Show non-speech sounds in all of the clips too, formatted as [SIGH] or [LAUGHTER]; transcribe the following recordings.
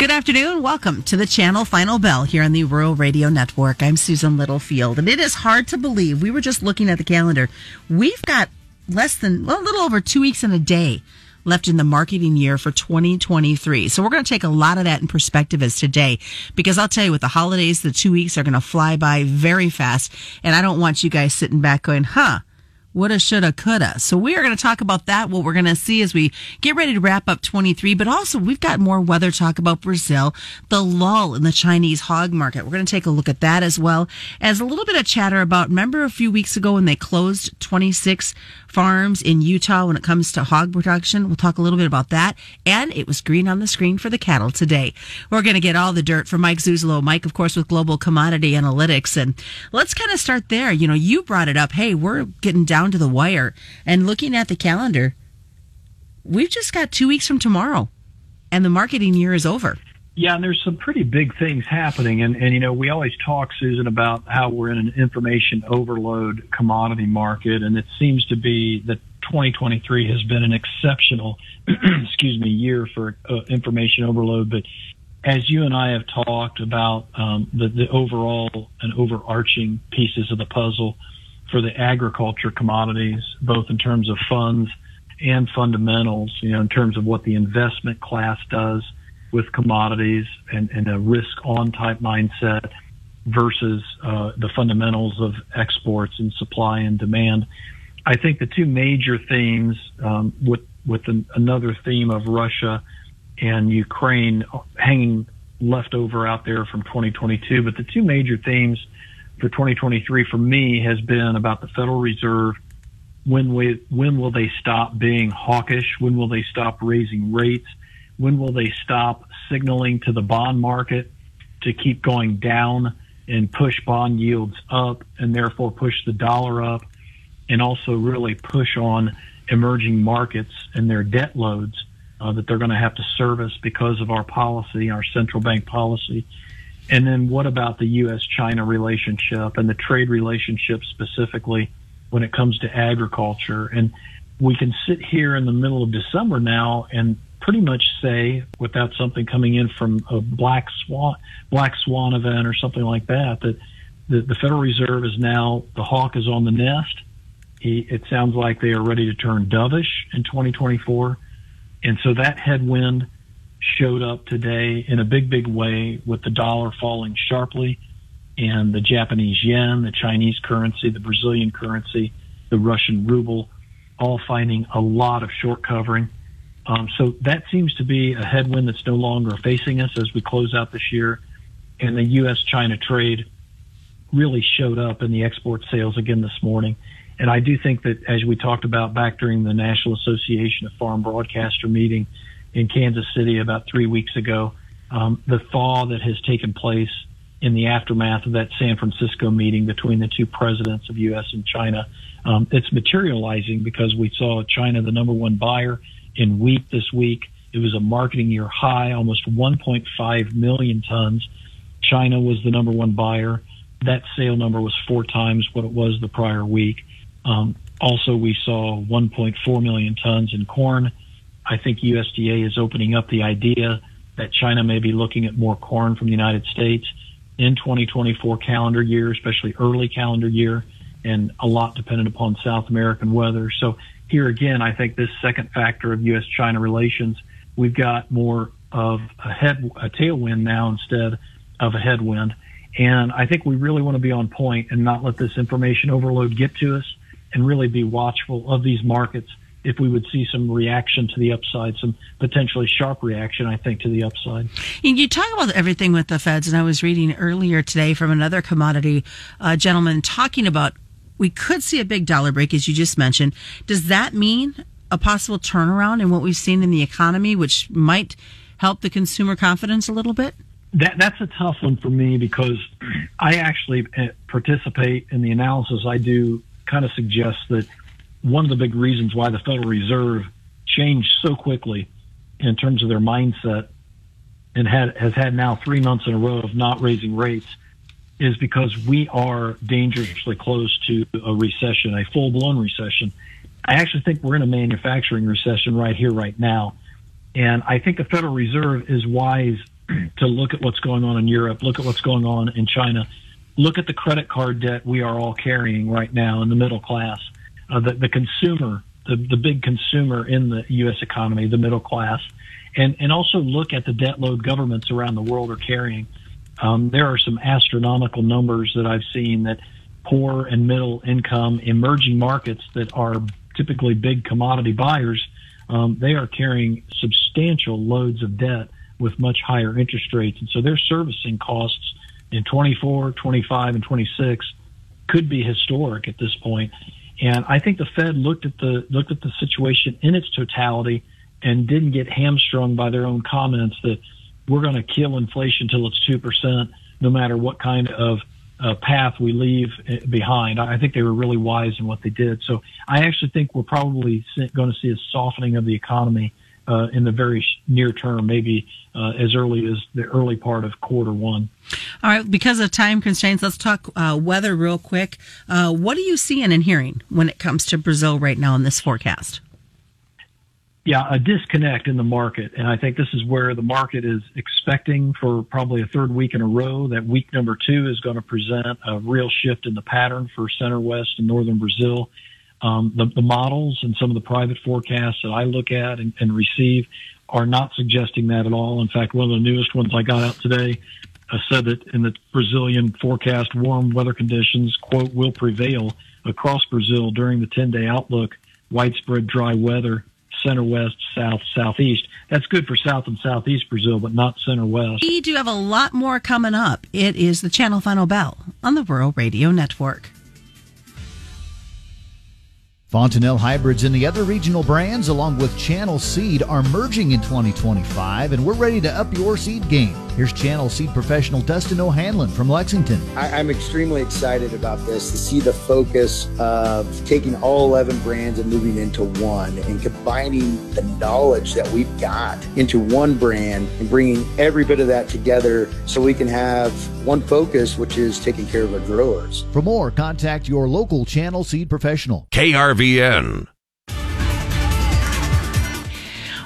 Good afternoon. Welcome to the channel Final Bell here on the Rural Radio Network. I'm Susan Littlefield, and it is hard to believe. We were just looking at the calendar. We've got less than well, a little over two weeks and a day left in the marketing year for 2023. So we're going to take a lot of that in perspective as today, because I'll tell you with the holidays, the two weeks are going to fly by very fast. And I don't want you guys sitting back going, huh? Woulda, shoulda, coulda. So we are going to talk about that, what we're going to see as we get ready to wrap up 23, but also we've got more weather talk about Brazil, the lull in the Chinese hog market. We're going to take a look at that as well as a little bit of chatter about, remember a few weeks ago when they closed 26 farms in Utah when it comes to hog production. We'll talk a little bit about that. And it was green on the screen for the cattle today. We're going to get all the dirt from Mike Zuzolo. Mike, of course, with Global Commodity Analytics. And let's kind of start there. You know, you brought it up. Hey, we're getting down to the wire and looking at the calendar. We've just got two weeks from tomorrow and the marketing year is over. Yeah, and there's some pretty big things happening. And, and, you know, we always talk, Susan, about how we're in an information overload commodity market. And it seems to be that 2023 has been an exceptional, [CLEARS THROAT] excuse me, year for uh, information overload. But as you and I have talked about um, the, the overall and overarching pieces of the puzzle for the agriculture commodities, both in terms of funds and fundamentals, you know, in terms of what the investment class does – with commodities and, and a risk on type mindset versus uh, the fundamentals of exports and supply and demand. I think the two major themes, um, with with an, another theme of Russia and Ukraine hanging left over out there from 2022, but the two major themes for 2023 for me has been about the Federal Reserve. When we, when will they stop being hawkish? When will they stop raising rates? When will they stop signaling to the bond market to keep going down and push bond yields up and therefore push the dollar up and also really push on emerging markets and their debt loads uh, that they're going to have to service because of our policy, our central bank policy. And then what about the U.S. China relationship and the trade relationship specifically when it comes to agriculture? And we can sit here in the middle of December now and pretty much say, without something coming in from a black swan black swan event or something like that, that the, the Federal Reserve is now the hawk is on the nest. He, it sounds like they are ready to turn dovish in 2024, and so that headwind showed up today in a big, big way with the dollar falling sharply and the Japanese yen, the Chinese currency, the Brazilian currency, the Russian ruble, all finding a lot of short covering. Um, so that seems to be a headwind that's no longer facing us as we close out this year. And the U.S. China trade really showed up in the export sales again this morning. And I do think that as we talked about back during the National Association of Farm Broadcaster meeting in Kansas City about three weeks ago, um, the thaw that has taken place in the aftermath of that San Francisco meeting between the two presidents of U.S. and China, um, it's materializing because we saw China the number one buyer in wheat this week. It was a marketing year high, almost 1.5 million tons. China was the number one buyer. That sale number was four times what it was the prior week. Um, also, we saw 1.4 million tons in corn. I think USDA is opening up the idea that China may be looking at more corn from the United States in 2024 calendar year, especially early calendar year, and a lot dependent upon South American weather. So here again, I think this second factor of U.S. China relations, we've got more of a head, a tailwind now instead of a headwind. And I think we really want to be on point and not let this information overload get to us and really be watchful of these markets if we would see some reaction to the upside, some potentially sharp reaction, I think, to the upside. You talk about everything with the feds, and I was reading earlier today from another commodity uh, gentleman talking about we could see a big dollar break, as you just mentioned. Does that mean a possible turnaround in what we've seen in the economy, which might help the consumer confidence a little bit? That, that's a tough one for me because I actually uh, participate in the analysis I do, kind of suggests that one of the big reasons why the Federal Reserve changed so quickly in terms of their mindset and had, has had now three months in a row of not raising rates is because we are dangerously close to a recession, a full blown recession. I actually think we're in a manufacturing recession right here, right now. And I think the Federal Reserve is wise [CLEARS THROAT] to look at what's going on in Europe, look at what's going on in China, look at the credit card debt we are all carrying right now in the middle class, uh, the, the consumer, the, the big consumer in the U.S. economy, the middle class, and, and also look at the debt load governments around the world are carrying. Um, there are some astronomical numbers that I've seen that poor and middle income emerging markets that are typically big commodity buyers, um, they are carrying substantial loads of debt with much higher interest rates. And so their servicing costs in 24, 25, and 26 could be historic at this point. And I think the Fed looked at the looked at the situation in its totality and didn't get hamstrung by their own comments that we're going to kill inflation till it's two percent, no matter what kind of uh, path we leave uh, behind. I think they were really wise in what they did. So I actually think we're probably going to see a softening of the economy uh, in the very near term, maybe uh, as early as the early part of quarter one. All right, because of time constraints, let's talk uh, weather real quick. Uh, what are you seeing and hearing when it comes to Brazil right now in this forecast? Yeah, a disconnect in the market. And I think this is where the market is expecting for probably a third week in a row that week number two is going to present a real shift in the pattern for center west and northern Brazil. Um, the, the, models and some of the private forecasts that I look at and, and, receive are not suggesting that at all. In fact, one of the newest ones I got out today uh, said that in the Brazilian forecast, warm weather conditions, quote, will prevail across Brazil during the 10 day outlook, widespread dry weather center west, south, southeast. That's good for south and southeast Brazil, but not center west. We do have a lot more coming up. It is the Channel Final Bell on the Rural Radio Network. Fontanelle hybrids and the other regional brands, along with Channel Seed, are merging in 2025, and we're ready to up your seed game. Here's Channel Seed professional Dustin O'Hanlon from Lexington. I, am extremely excited about this to see the focus of taking all 11 brands and moving into one and combining the knowledge that we've got into one brand and bringing every bit of that together so we can have one focus, which is taking care of our growers. For more, contact your local Channel Seed professional. KRVN.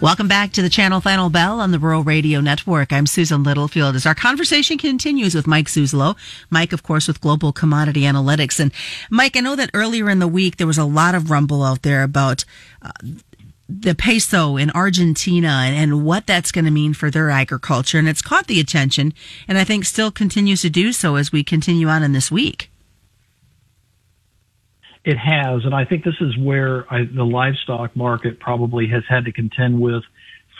Welcome back to the Channel Final Bell on the Rural Radio Network. I'm Susan Littlefield as our conversation continues with Mike Zuzolo. Mike, of course, with Global Commodity Analytics. And Mike, I know that earlier in the week there was a lot of rumble out there about uh, the peso in Argentina and, and what that's going to mean for their agriculture. And it's caught the attention and I think still continues to do so as we continue on in this week. It has, and I think this is where I, the livestock market probably has had to contend with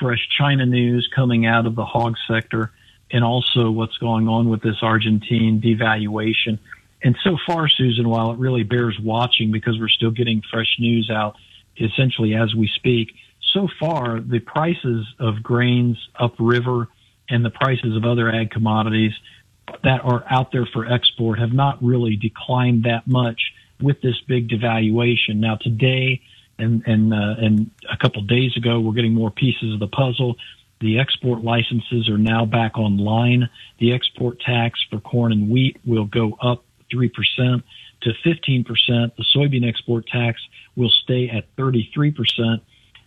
fresh China news coming out of the hog sector, and also what's going on with this Argentine devaluation. And so far, Susan, while it really bears watching because we're still getting fresh news out essentially as we speak, so far the prices of grains upriver and the prices of other ag commodities that are out there for export have not really declined that much with this big devaluation. Now today and and uh, and a couple of days ago, we're getting more pieces of the puzzle. The export licenses are now back online. The export tax for corn and wheat will go up three percent to fifteen percent. The soybean export tax will stay at thirty three percent.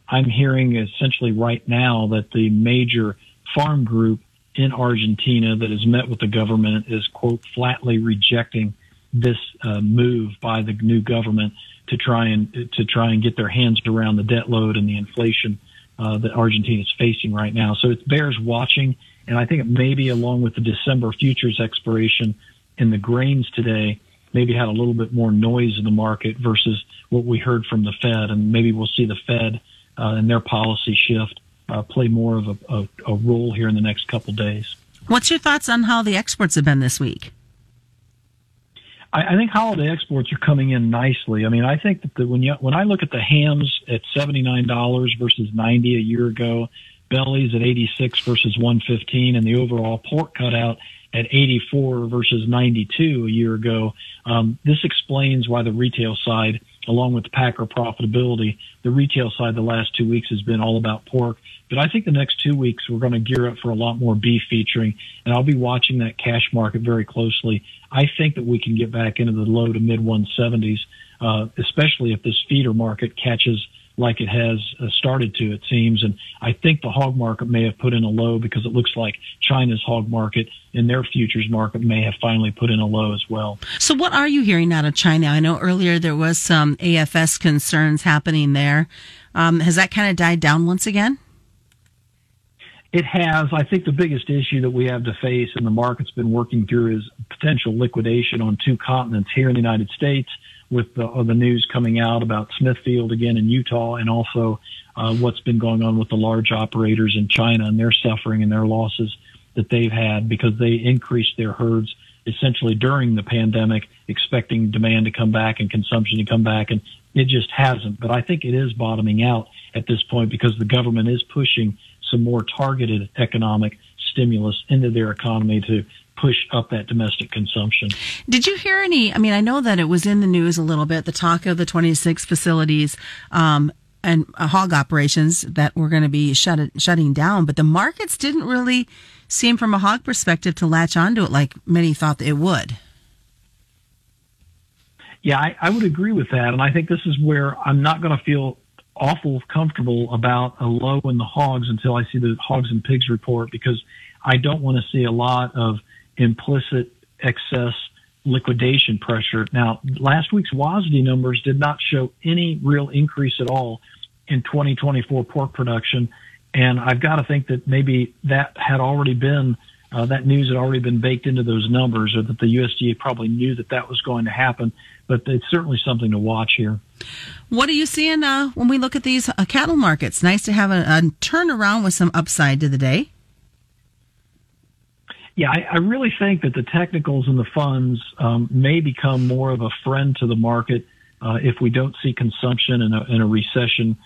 I'm hearing essentially right now that the major farm group in Argentina that has met with the government is quote flatly rejecting this uh, move by the new government to try and to try and get their hands around the debt load and the inflation uh, that Argentina is facing right now. So it bears watching, and I think maybe along with the December futures expiration in the grains today, maybe had a little bit more noise in the market versus what we heard from the Fed, and maybe we'll see the Fed uh, and their policy shift uh, play more of a, a, a role here in the next couple days. What's your thoughts on how the exports have been this week? I, I think holiday exports are coming in nicely. I mean, I think that the, when you when I look at the hams at seventy nine dollars versus ninety a year ago, bellies at eighty six versus one fifteen, and the overall pork cutout at 84 versus 92 a year ago. Um, this explains why the retail side, along with the packer profitability, the retail side the last two weeks has been all about pork. But I think the next two weeks we're going to gear up for a lot more beef featuring, and I'll be watching that cash market very closely. I think that we can get back into the low to mid 170s, uh, especially if this feeder market catches like it has uh, started to, it seems. And I think the hog market may have put in a low because it looks like China's hog market and their futures market may have finally put in a low as well. So, what are you hearing out of China? I know earlier there was some AFS concerns happening there. Um, has that kind of died down once again? It has. I think the biggest issue that we have to face and the market's been working through is potential liquidation on two continents here in the United States with the, uh, the news coming out about Smithfield again in Utah and also uh, what's been going on with the large operators in China and their suffering and their losses that they've had because they increased their herds essentially during the pandemic, expecting demand to come back and consumption to come back. And it just hasn't. But I think it is bottoming out at this point because the government is pushing some more targeted economic stimulus into their economy to push up that domestic consumption. Did you hear any? I mean, I know that it was in the news a little bit, the talk of the 26 facilities um, and uh, hog operations that were going to be shut, shutting down, but the markets didn't really seem, from a hog perspective, to latch onto it like many thought it would. Yeah, I, I would agree with that. And I think this is where I'm not going to feel awful comfortable about a low in the hogs until I see the hogs and pigs report because I don't want to see a lot of implicit excess liquidation pressure. Now, last week's WASDE numbers did not show any real increase at all in 2024 pork production. And I've got to think that maybe that had already been, uh, that news had already been baked into those numbers or that the USDA probably knew that that was going to happen. But it's certainly something to watch here. What are you seeing uh, when we look at these uh, cattle markets? Nice to have a, a turnaround with some upside to the day. Yeah, I, I really think that the technicals and the funds um, may become more of a friend to the market uh, if we don't see consumption and a, and a recession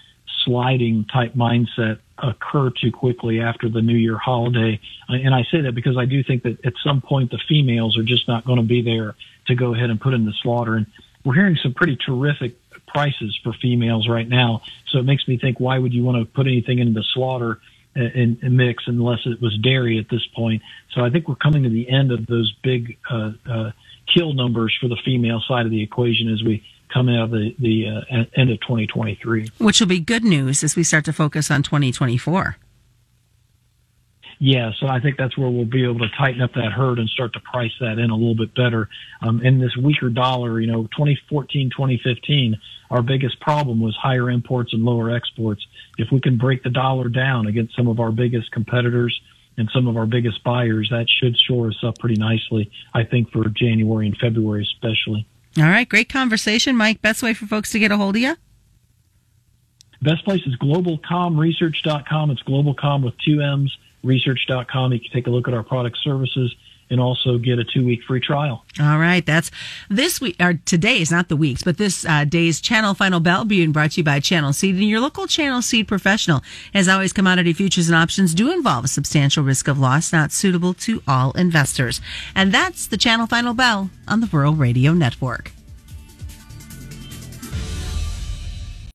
sliding type mindset occur too quickly after the New Year holiday. And I say that because I do think that at some point the females are just not going to be there to go ahead and put in the slaughter. And we're hearing some pretty terrific prices for females right now. So it makes me think, why would you want to put anything into the slaughter in, in mix unless it was dairy at this point? So I think we're coming to the end of those big uh, uh, kill numbers for the female side of the equation as we come out of the, the uh, end of 2023. Which will be good news as we start to focus on 2024. Yeah, so I think that's where we'll be able to tighten up that herd and start to price that in a little bit better. Um, in this weaker dollar, you know, 2014, 2015, our biggest problem was higher imports and lower exports. If we can break the dollar down against some of our biggest competitors and some of our biggest buyers, that should shore us up pretty nicely, I think, for January and February especially. All right, great conversation, Mike. Best way for folks to get a hold of you? Best place is globalcommresearch.com. It's globalcomm with two M's research.com. You can take a look at our product services and also get a two week free trial. All right. That's this week, or today is not the week's, but this uh, day's channel final bell being brought to you by Channel Seed and your local Channel Seed professional. As always, commodity futures and options do involve a substantial risk of loss, not suitable to all investors. And that's the channel final bell on the Rural Radio Network.